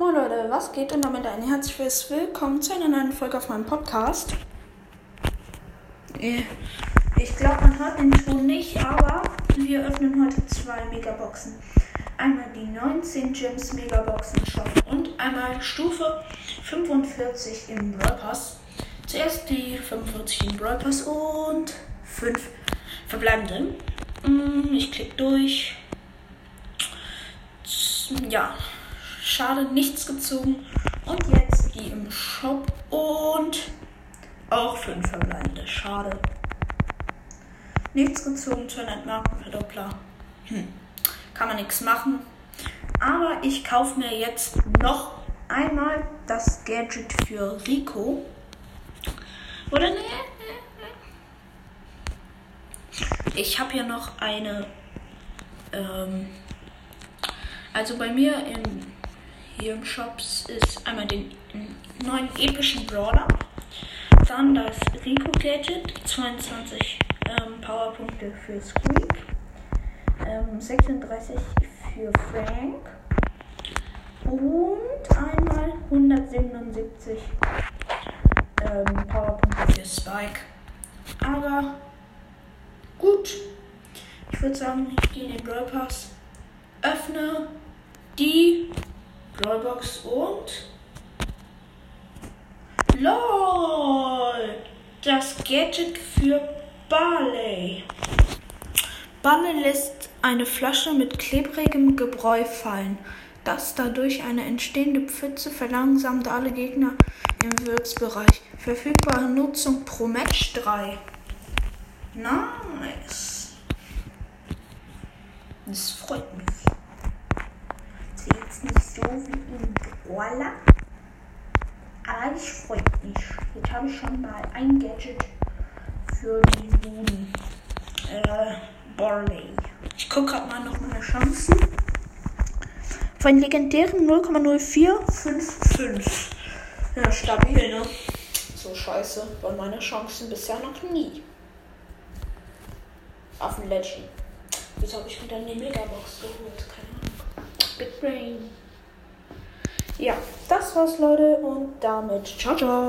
Moin Leute, was geht und damit ein herzliches Willkommen zu einer neuen Folge auf meinem Podcast. Äh, ich glaube, man hört den Ton nicht, aber wir öffnen heute zwei Megaboxen. Einmal die 19 Gems Megaboxen Shop und einmal Stufe 45 im Brawl Pass. Zuerst die 45 im Brawl Pass und 5 verbleibende. Mm, ich klicke durch. Ja, schade, nichts gezogen. Und jetzt die im Shop und auch 5 verbleibende. Schade. Nichts gezogen, 200 Marken Verdoppler. Hm. Kann man nichts machen. Aber ich kaufe mir jetzt noch einmal das Gadget für Rico. Oder ne? Ich habe ja noch eine. Ähm, also bei mir im, hier im Shops ist einmal den neuen epischen Brawler. Dann das Rico Gadget, 22 ähm, Powerpunkte für Squeak, ähm, 36 für Frank und einmal 177 ähm, Powerpunkte für Spike. Aber gut, ich würde sagen, ich gehe in den Brawl Pass, öffne die Brawlbox und LOL! Das Gadget für Barley. Barley lässt eine Flasche mit klebrigem Gebräu fallen. Das dadurch eine entstehende Pfütze verlangsamt alle Gegner im Wirksbereich. Verfügbare Nutzung pro Match 3. Nice. Das freut mich. Jetzt nicht so wie im Brawler, aber es freut mich. Jetzt habe ich schon mal ein Gadget für diesen äh, Barley. Ich gucke gerade mal noch meine Chancen. Einen legendären 0,0455. Ja, stabil, ne? So scheiße waren meine Chancen bisher noch nie. Auf den Legend. Wieso habe ich dann die Megabox geholt? Keine Ahnung. Brain. Ja, das war's, Leute. Und damit ciao, ciao.